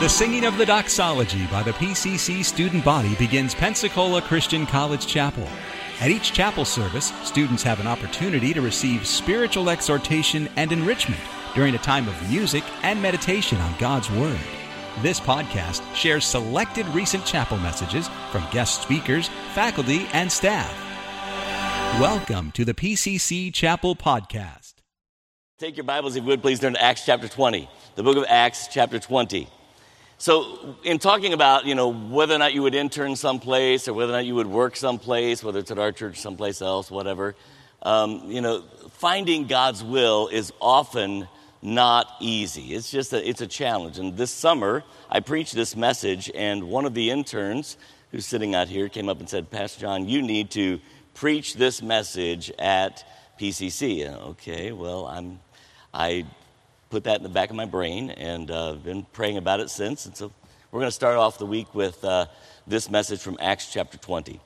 The singing of the doxology by the PCC student body begins Pensacola Christian College Chapel. At each chapel service, students have an opportunity to receive spiritual exhortation and enrichment during a time of music and meditation on God's Word. This podcast shares selected recent chapel messages from guest speakers, faculty, and staff. Welcome to the PCC Chapel Podcast. Take your Bibles, if you would, please turn to Acts chapter 20, the book of Acts chapter 20. So, in talking about, you know, whether or not you would intern someplace or whether or not you would work someplace, whether it's at our church, someplace else, whatever, um, you know, finding God's will is often not easy. It's just a, it's a challenge. And this summer, I preached this message, and one of the interns who's sitting out here came up and said, Pastor John, you need to preach this message at PCC. okay, well, I'm, I put that in the back of my brain and uh, been praying about it since. And so we're going to start off the week with uh, this message from Acts chapter 20.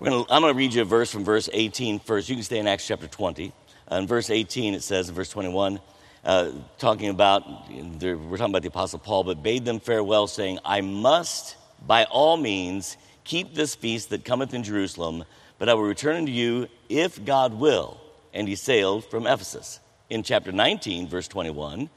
Gonna, I'm going to read you a verse from verse 18 first. You can stay in Acts chapter 20. Uh, in verse 18, it says in verse 21, uh, talking about, we're talking about the Apostle Paul, but bade them farewell, saying, I must by all means keep this feast that cometh in Jerusalem, but I will return unto you if God will. And he sailed from Ephesus in chapter 19, verse 21,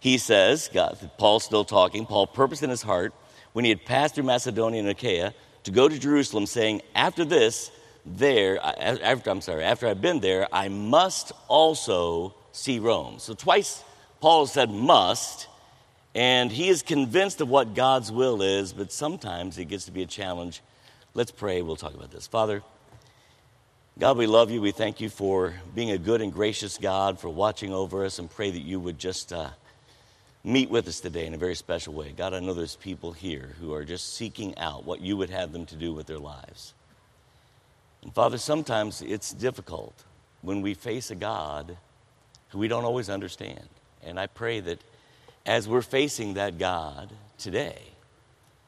he says, God, Paul's still talking, Paul purposed in his heart when he had passed through Macedonia and Achaia to go to Jerusalem, saying, After this, there, after, I'm sorry, after I've been there, I must also see Rome. So twice Paul said must, and he is convinced of what God's will is, but sometimes it gets to be a challenge. Let's pray. We'll talk about this. Father, God, we love you. We thank you for being a good and gracious God, for watching over us, and pray that you would just uh, meet with us today in a very special way. God, I know there's people here who are just seeking out what you would have them to do with their lives. And Father, sometimes it's difficult when we face a God who we don't always understand. And I pray that as we're facing that God today,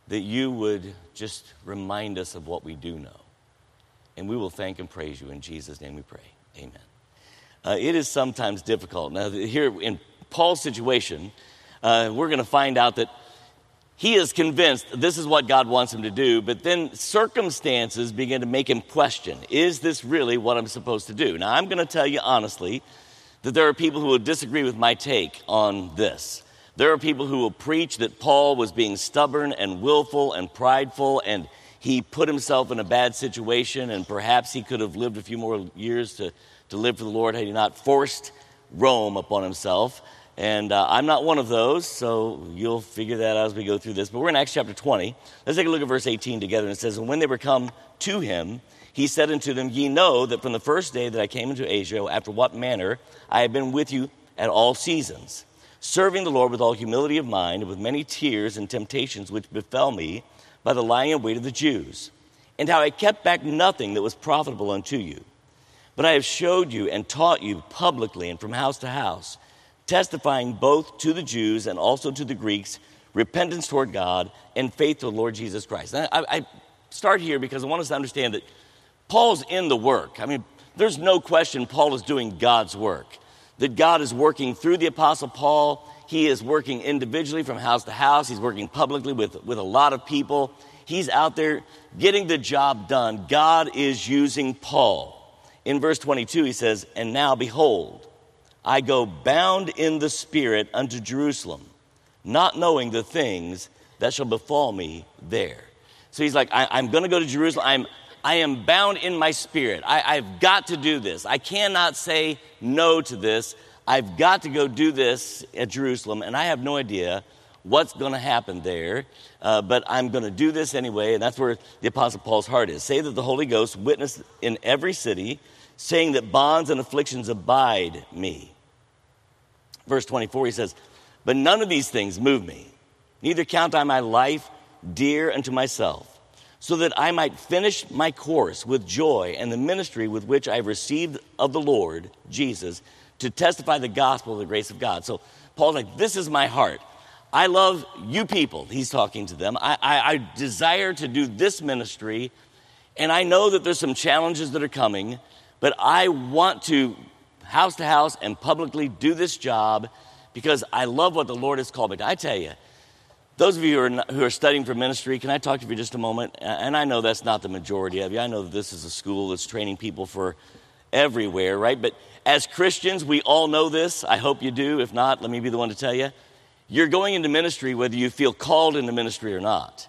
that you would just remind us of what we do know and we will thank and praise you. In Jesus' name we pray. Amen. Uh, it is sometimes difficult. Now, here in Paul's situation, uh, we're going to find out that he is convinced this is what God wants him to do, but then circumstances begin to make him question is this really what I'm supposed to do? Now, I'm going to tell you honestly that there are people who will disagree with my take on this. There are people who will preach that Paul was being stubborn and willful and prideful and he put himself in a bad situation, and perhaps he could have lived a few more years to, to live for the Lord had he not forced Rome upon himself. And uh, I'm not one of those, so you'll figure that out as we go through this. But we're in Acts chapter 20. Let's take a look at verse 18 together. And it says, And when they were come to him, he said unto them, Ye know that from the first day that I came into Asia, after what manner I have been with you at all seasons, serving the Lord with all humility of mind, and with many tears and temptations which befell me by the lying in wait of the Jews, and how I kept back nothing that was profitable unto you. But I have showed you and taught you publicly and from house to house, testifying both to the Jews and also to the Greeks repentance toward God and faith to the Lord Jesus Christ. I, I start here because I want us to understand that Paul's in the work. I mean, there's no question Paul is doing God's work, that God is working through the Apostle Paul he is working individually from house to house. He's working publicly with, with a lot of people. He's out there getting the job done. God is using Paul. In verse 22, he says, And now behold, I go bound in the Spirit unto Jerusalem, not knowing the things that shall befall me there. So he's like, I, am going to go to Jerusalem. I'm, I am bound in my spirit. I, I've got to do this. I cannot say no to this. I've got to go do this at Jerusalem, and I have no idea what's going to happen there, uh, but I'm going to do this anyway, and that's where the Apostle Paul's heart is. Say that the Holy Ghost witnessed in every city, saying that bonds and afflictions abide me. Verse 24, he says, But none of these things move me, neither count I my life dear unto myself, so that I might finish my course with joy and the ministry with which I have received of the Lord Jesus to testify the gospel of the grace of God. So Paul's like, This is my heart. I love you people. He's talking to them. I, I, I desire to do this ministry, and I know that there's some challenges that are coming, but I want to house to house and publicly do this job because I love what the Lord has called me to. I tell you, those of you who are, not, who are studying for ministry, can I talk to you for just a moment? And I know that's not the majority of you. I know that this is a school that's training people for everywhere, right? But as Christians, we all know this. I hope you do. If not, let me be the one to tell you. You're going into ministry whether you feel called into ministry or not.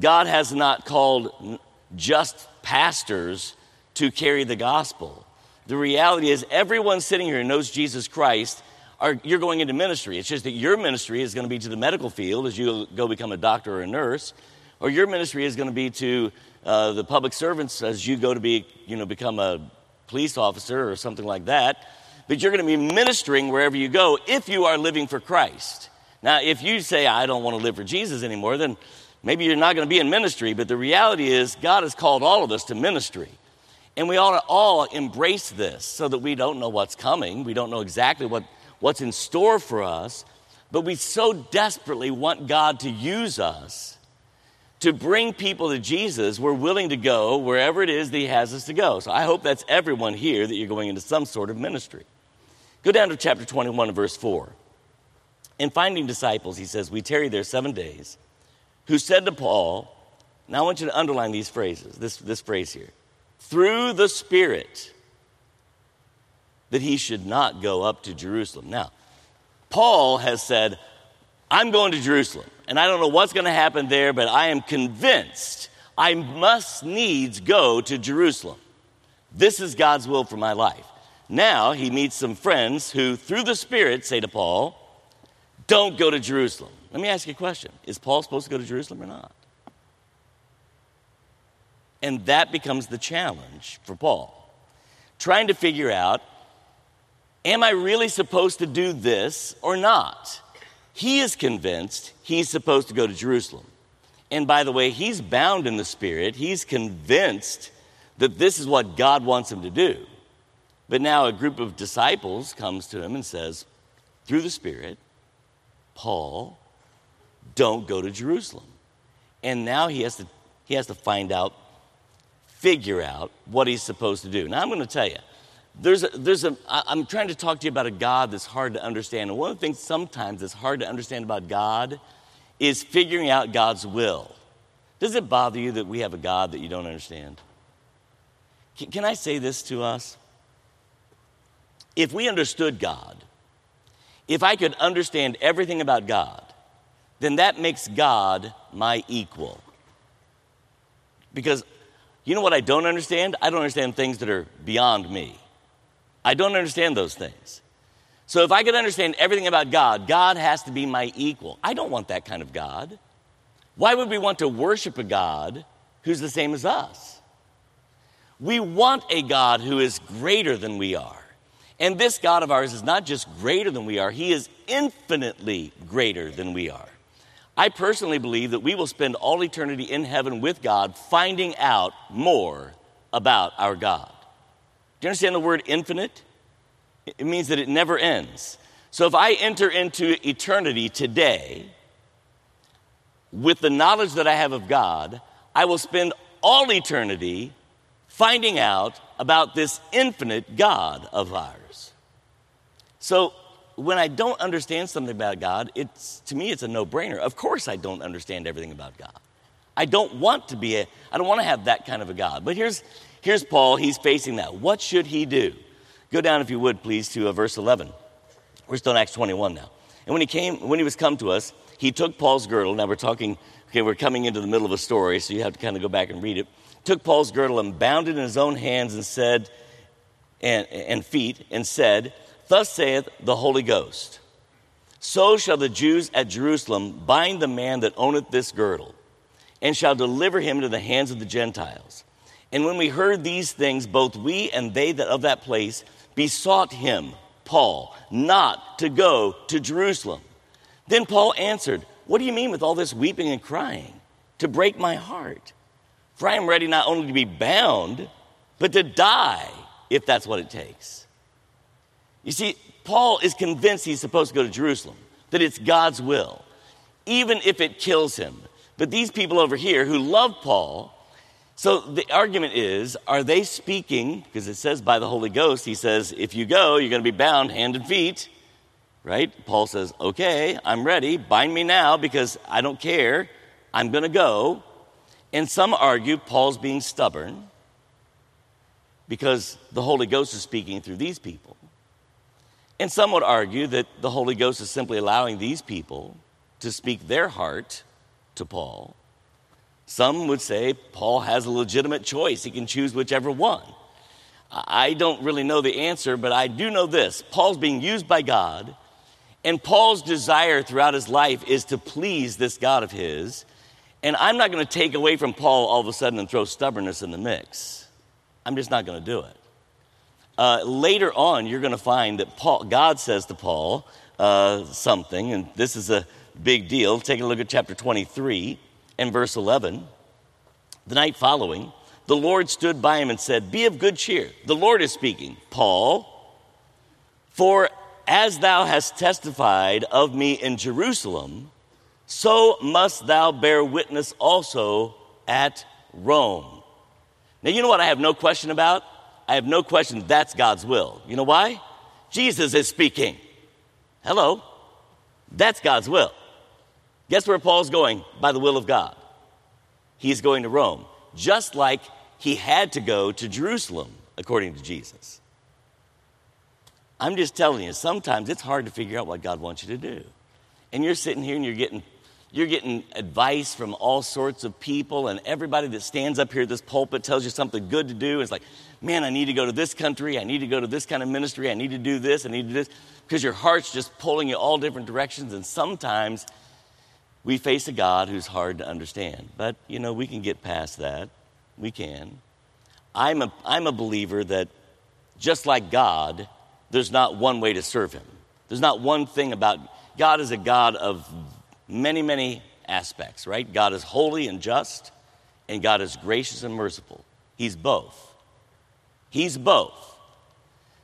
God has not called just pastors to carry the gospel. The reality is, everyone sitting here knows Jesus Christ. Are, you're going into ministry. It's just that your ministry is going to be to the medical field as you go become a doctor or a nurse, or your ministry is going to be to uh, the public servants as you go to be, you know, become a police officer or something like that. But you're going to be ministering wherever you go if you are living for Christ. Now, if you say, I don't want to live for Jesus anymore, then maybe you're not going to be in ministry. But the reality is, God has called all of us to ministry. And we ought to all embrace this so that we don't know what's coming. We don't know exactly what, what's in store for us. But we so desperately want God to use us to bring people to Jesus. We're willing to go wherever it is that He has us to go. So I hope that's everyone here that you're going into some sort of ministry. Go down to chapter 21 verse 4. In finding disciples, he says, We tarry there seven days, who said to Paul, now I want you to underline these phrases, this, this phrase here, through the Spirit, that he should not go up to Jerusalem. Now, Paul has said, I'm going to Jerusalem, and I don't know what's going to happen there, but I am convinced I must needs go to Jerusalem. This is God's will for my life. Now he meets some friends who, through the Spirit, say to Paul, don't go to Jerusalem. Let me ask you a question Is Paul supposed to go to Jerusalem or not? And that becomes the challenge for Paul. Trying to figure out am I really supposed to do this or not? He is convinced he's supposed to go to Jerusalem. And by the way, he's bound in the Spirit. He's convinced that this is what God wants him to do. But now a group of disciples comes to him and says, through the Spirit, Paul, don't go to Jerusalem. And now he has to, he has to find out, figure out what he's supposed to do. Now, I'm going to tell you, there's a, there's a, I'm trying to talk to you about a God that's hard to understand. And one of the things sometimes that's hard to understand about God is figuring out God's will. Does it bother you that we have a God that you don't understand? Can, can I say this to us? If we understood God, if I could understand everything about God, then that makes God my equal. Because you know what I don't understand? I don't understand things that are beyond me. I don't understand those things. So if I could understand everything about God, God has to be my equal. I don't want that kind of God. Why would we want to worship a God who's the same as us? We want a God who is greater than we are. And this God of ours is not just greater than we are, He is infinitely greater than we are. I personally believe that we will spend all eternity in heaven with God finding out more about our God. You understand the word infinite? It means that it never ends. So if I enter into eternity today with the knowledge that I have of God, I will spend all eternity finding out about this infinite God of ours. So when I don't understand something about God, it's to me it's a no-brainer. Of course I don't understand everything about God. I don't want to be a I don't want to have that kind of a God. But here's here's Paul, he's facing that. What should he do? Go down if you would please to uh, verse 11. We're still in Acts 21 now. And when he came when he was come to us, he took Paul's girdle. Now we're talking okay, we're coming into the middle of a story, so you have to kind of go back and read it took Paul's girdle and bound it in his own hands and said, and, and feet, and said, Thus saith the Holy Ghost, so shall the Jews at Jerusalem bind the man that owneth this girdle, and shall deliver him into the hands of the Gentiles. And when we heard these things, both we and they that of that place besought him, Paul, not to go to Jerusalem. Then Paul answered, What do you mean with all this weeping and crying? To break my heart. For I am ready not only to be bound, but to die if that's what it takes. You see, Paul is convinced he's supposed to go to Jerusalem, that it's God's will, even if it kills him. But these people over here who love Paul, so the argument is are they speaking, because it says by the Holy Ghost, he says, if you go, you're going to be bound hand and feet. right? Paul says, Okay, I'm ready. Bind me now because I don't care. I'm going to go. And some argue Paul's being stubborn because the Holy Ghost is speaking through these people. And some would argue that the Holy Ghost is simply allowing these people to speak their heart to Paul. Some would say Paul has a legitimate choice, he can choose whichever one. I don't really know the answer, but I do know this Paul's being used by God, and Paul's desire throughout his life is to please this God of his. And I'm not going to take away from Paul all of a sudden and throw stubbornness in the mix. I'm just not going to do it. Uh, later on, you're going to find that Paul, God says to Paul uh, something, and this is a big deal. Take a look at chapter 23 and verse 11. The night following, the Lord stood by him and said, Be of good cheer. The Lord is speaking, Paul, for as thou hast testified of me in Jerusalem, so must thou bear witness also at Rome. Now, you know what I have no question about? I have no question that's God's will. You know why? Jesus is speaking. Hello. That's God's will. Guess where Paul's going? By the will of God. He's going to Rome, just like he had to go to Jerusalem, according to Jesus. I'm just telling you, sometimes it's hard to figure out what God wants you to do. And you're sitting here and you're getting you're getting advice from all sorts of people, and everybody that stands up here at this pulpit tells you something good to do. It's like, man, I need to go to this country. I need to go to this kind of ministry. I need to do this. I need to do this. Because your heart's just pulling you all different directions. And sometimes we face a God who's hard to understand. But, you know, we can get past that. We can. I'm a, I'm a believer that just like God, there's not one way to serve Him. There's not one thing about God is a God of many, many aspects, right? God is holy and just, and God is gracious and merciful. He's both. He's both.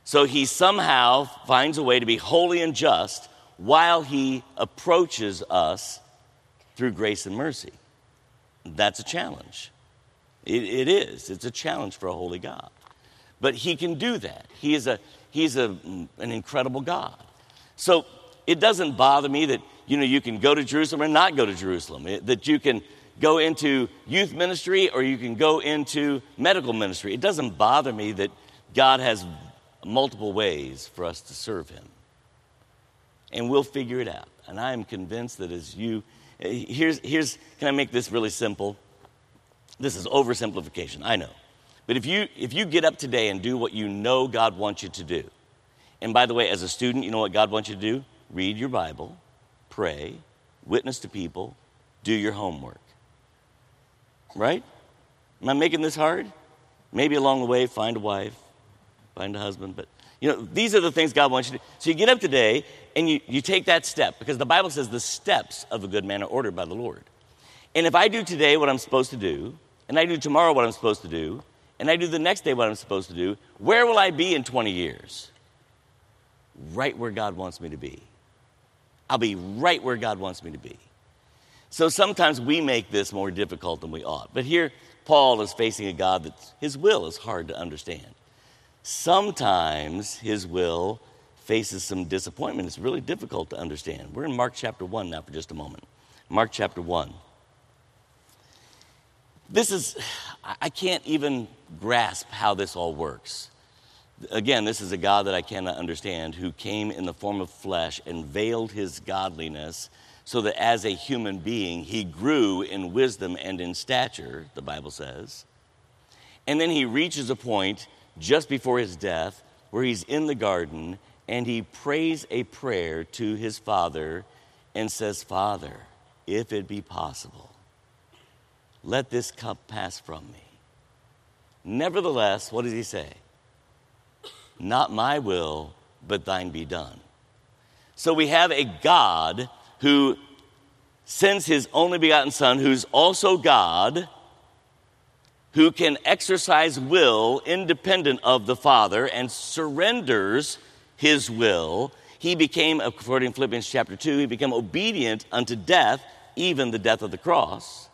So he somehow finds a way to be holy and just while he approaches us through grace and mercy. That's a challenge. It, it is. It's a challenge for a holy God. But he can do that. He is a, he's a, an incredible God. So it doesn't bother me that you know you can go to Jerusalem or not go to Jerusalem. It, that you can go into youth ministry or you can go into medical ministry. It doesn't bother me that God has multiple ways for us to serve Him. And we'll figure it out. And I am convinced that as you, here's, here's can I make this really simple? This is oversimplification, I know. But if you, if you get up today and do what you know God wants you to do, and by the way, as a student, you know what God wants you to do? Read your Bible, pray, witness to people, do your homework. Right? Am I making this hard? Maybe along the way, find a wife, find a husband, but you know, these are the things God wants you to do. So you get up today and you, you take that step because the Bible says the steps of a good man are ordered by the Lord. And if I do today what I'm supposed to do, and I do tomorrow what I'm supposed to do, and I do the next day what I'm supposed to do, where will I be in 20 years? Right where God wants me to be. I'll be right where God wants me to be. So sometimes we make this more difficult than we ought. But here, Paul is facing a God that his will is hard to understand. Sometimes his will faces some disappointment. It's really difficult to understand. We're in Mark chapter 1 now for just a moment. Mark chapter 1. This is, I can't even grasp how this all works. Again, this is a God that I cannot understand who came in the form of flesh and veiled his godliness so that as a human being he grew in wisdom and in stature, the Bible says. And then he reaches a point just before his death, where he's in the garden and he prays a prayer to his father and says, Father, if it be possible, let this cup pass from me. Nevertheless, what does he say? Not my will, but thine be done. So we have a God who sends his only begotten Son, who's also God who can exercise will independent of the Father and surrenders his will. He became, according to Philippians chapter 2, he became obedient unto death, even the death of the cross.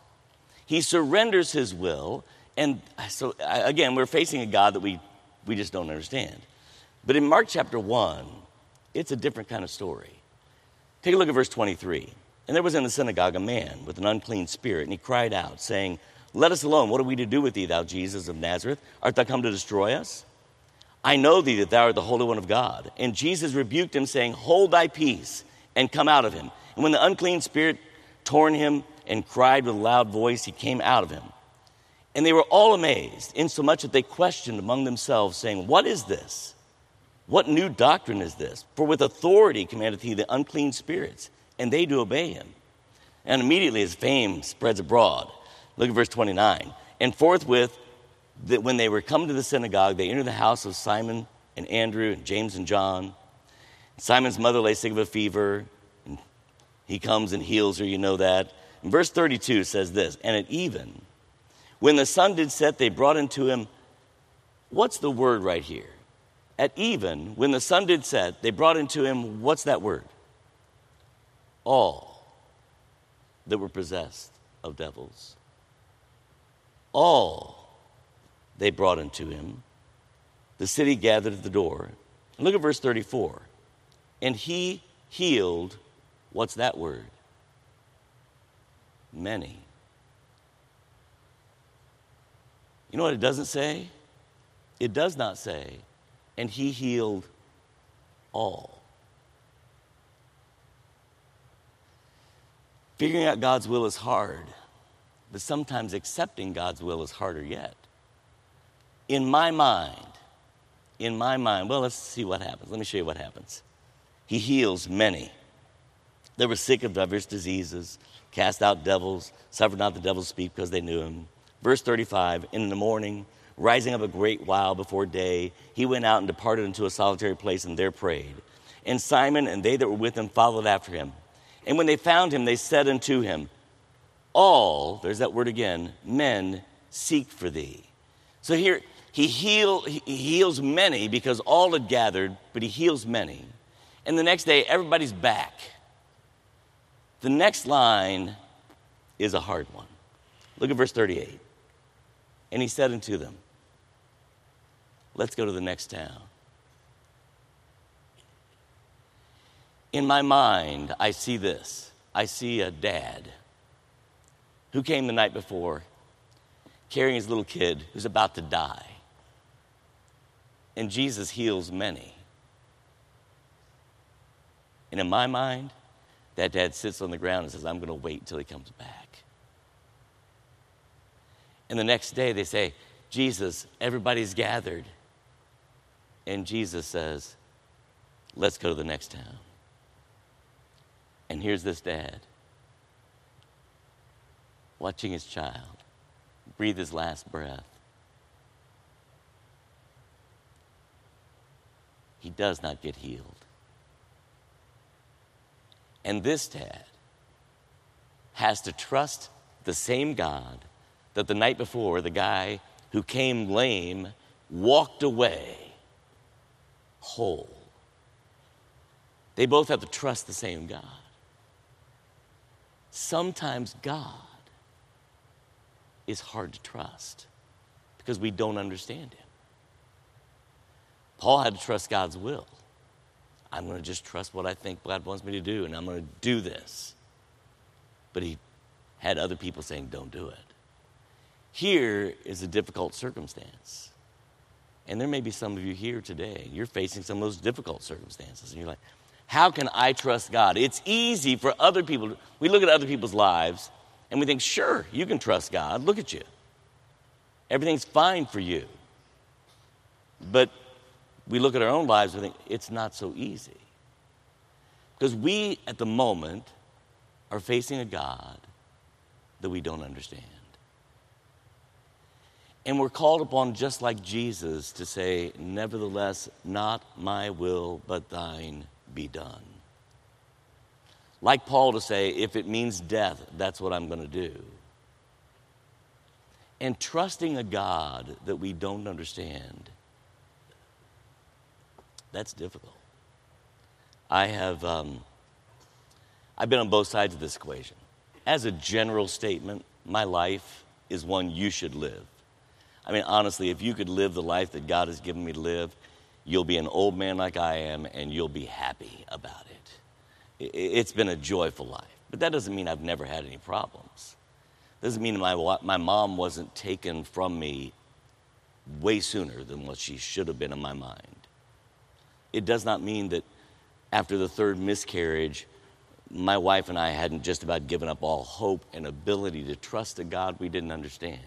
He surrenders his will. And so, again, we're facing a God that we, we just don't understand. But in Mark chapter 1, it's a different kind of story. Take a look at verse 23. And there was in the synagogue a man with an unclean spirit, and he cried out, saying, Let us alone. What are we to do with thee, thou Jesus of Nazareth? Art thou come to destroy us? I know thee that thou art the Holy One of God. And Jesus rebuked him, saying, Hold thy peace, and come out of him. And when the unclean spirit torn him and cried with a loud voice, he came out of him. And they were all amazed, insomuch that they questioned among themselves, saying, What is this? What new doctrine is this? For with authority commandeth he the unclean spirits, and they do obey him. And immediately his fame spreads abroad. Look at verse 29. And forthwith, that when they were come to the synagogue, they entered the house of Simon and Andrew and James and John. Simon's mother lay sick of a fever, and he comes and heals her, you know that. And verse 32 says this And at even, when the sun did set, they brought unto him, what's the word right here? At even, when the sun did set, they brought into him, what's that word? All that were possessed of devils. All they brought unto him. The city gathered at the door. And look at verse 34. And he healed, what's that word? Many. You know what it doesn't say? It does not say and he healed all. Figuring out God's will is hard, but sometimes accepting God's will is harder yet. In my mind, in my mind, well, let's see what happens. Let me show you what happens. He heals many. They were sick of diverse diseases, cast out devils, suffered not the devils speak because they knew him. Verse 35 In the morning, Rising up a great while before day, he went out and departed into a solitary place and there prayed. And Simon and they that were with him followed after him. And when they found him, they said unto him, All, there's that word again, men seek for thee. So here, he, heal, he heals many because all had gathered, but he heals many. And the next day, everybody's back. The next line is a hard one. Look at verse 38. And he said unto them, Let's go to the next town. In my mind, I see this. I see a dad who came the night before carrying his little kid who's about to die. And Jesus heals many. And in my mind, that dad sits on the ground and says, I'm going to wait until he comes back. And the next day they say, Jesus, everybody's gathered. And Jesus says, Let's go to the next town. And here's this dad watching his child breathe his last breath. He does not get healed. And this dad has to trust the same God that the night before the guy who came lame walked away whole. They both have to trust the same God. Sometimes God is hard to trust because we don't understand Him. Paul had to trust God's will. I'm going to just trust what I think God wants me to do, and I'm going to do this. But he had other people saying, don't do it. Here is a difficult circumstance. And there may be some of you here today, you're facing some of those difficult circumstances. And you're like, how can I trust God? It's easy for other people. We look at other people's lives and we think, sure, you can trust God. Look at you. Everything's fine for you. But we look at our own lives and think, it's not so easy. Because we, at the moment, are facing a God that we don't understand. And we're called upon, just like Jesus, to say, Nevertheless, not my will, but thine be done. Like Paul to say, If it means death, that's what I'm going to do. And trusting a God that we don't understand, that's difficult. I have, um, I've been on both sides of this equation. As a general statement, my life is one you should live. I mean, honestly, if you could live the life that God has given me to live, You'll be an old man like I am, and you'll be happy about it. It's been a joyful life. But that doesn't mean I've never had any problems. Doesn't mean my, my mom wasn't taken from me way sooner than what she should have been in my mind. It does not mean that after the third miscarriage, my wife and I hadn't just about given up all hope and ability to trust a God we didn't understand.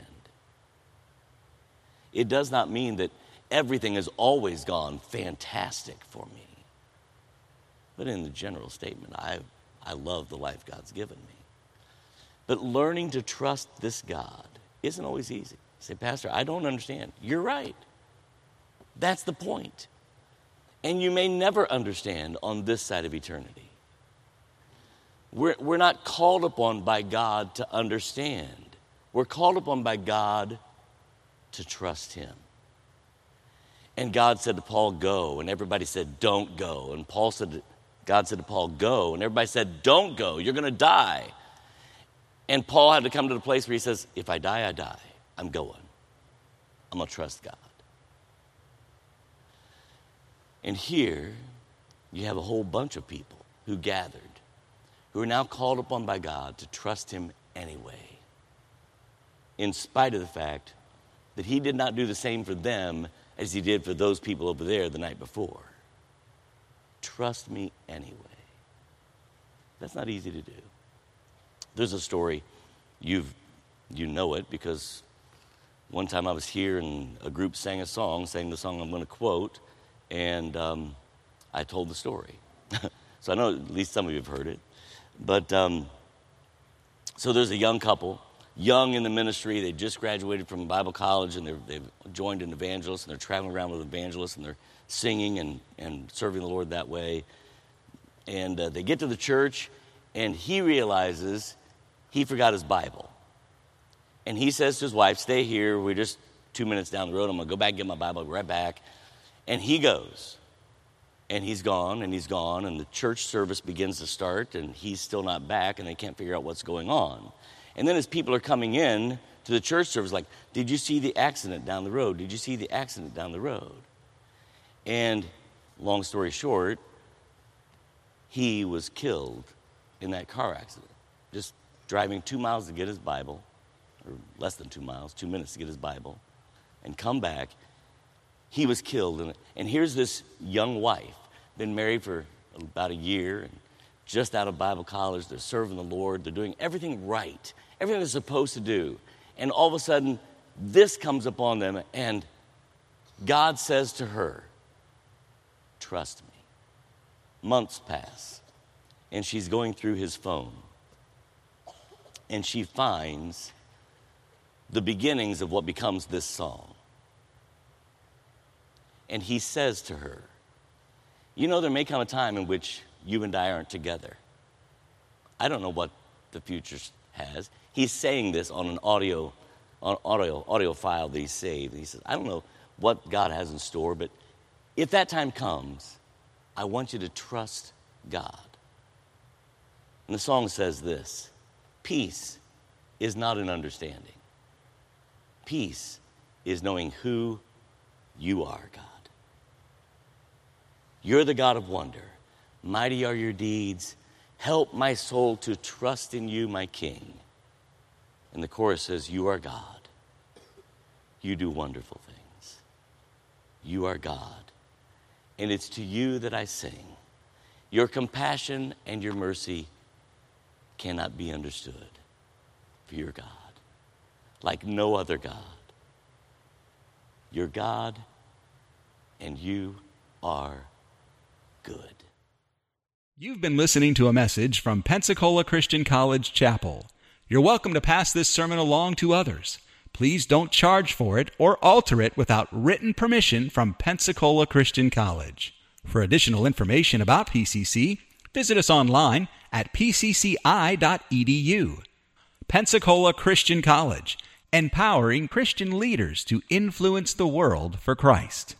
It does not mean that everything has always gone fantastic for me. But in the general statement, I, I love the life God's given me. But learning to trust this God isn't always easy. say, Pastor, I don't understand. You're right. That's the point. And you may never understand on this side of eternity. We're, we're not called upon by God to understand, we're called upon by God to trust Him. And God said to Paul, Go. And everybody said, Don't go. And Paul said, God said to Paul, Go. And everybody said, Don't go. You're going to die. And Paul had to come to the place where he says, If I die, I die. I'm going. I'm going to trust God. And here, you have a whole bunch of people who gathered, who are now called upon by God to trust Him anyway, in spite of the fact that He did not do the same for them as He did for those people over there the night before. Trust me anyway. That's not easy to do. There's a story, you've, you know it because one time I was here and a group sang a song, sang the song I'm going to quote, and um, I told the story. so I know at least some of you have heard it. But um, so there's a young couple, young in the ministry. They just graduated from Bible college and they've joined an evangelist and they're traveling around with evangelists and they're singing and, and serving the Lord that way. And uh, they get to the church and he realizes he forgot his Bible. And he says to his wife, Stay here. We're just two minutes down the road. I'm going to go back and get my Bible, right back. And he goes. And he's gone, and he's gone, and the church service begins to start, and he's still not back, and they can't figure out what's going on. And then as people are coming in to the church service, like, Did you see the accident down the road? Did you see the accident down the road? And long story short, he was killed in that car accident. Just driving two miles to get his Bible, or less than two miles, two minutes to get his Bible, and come back. He was killed. And, and here's this young wife, been married for about a year, and just out of Bible college. They're serving the Lord, they're doing everything right, everything they're supposed to do. And all of a sudden, this comes upon them, and God says to her, Trust me. Months pass, and she's going through his phone and she finds the beginnings of what becomes this song. And he says to her, You know, there may come a time in which you and I aren't together. I don't know what the future has. He's saying this on an audio, on audio, audio file that he saved. he says, I don't know what God has in store, but if that time comes, I want you to trust God. And the song says this Peace is not an understanding, peace is knowing who you are, God. You're the God of wonder. Mighty are your deeds. Help my soul to trust in you, my King. And the chorus says, You are God. You do wonderful things. You are God. And it's to you that I sing. Your compassion and your mercy cannot be understood. For your God, like no other God. You're God, and you are good. You've been listening to a message from Pensacola Christian College Chapel. You're welcome to pass this sermon along to others. Please don't charge for it or alter it without written permission from Pensacola Christian College. For additional information about PCC, visit us online at pcci.edu. Pensacola Christian College, empowering Christian leaders to influence the world for Christ.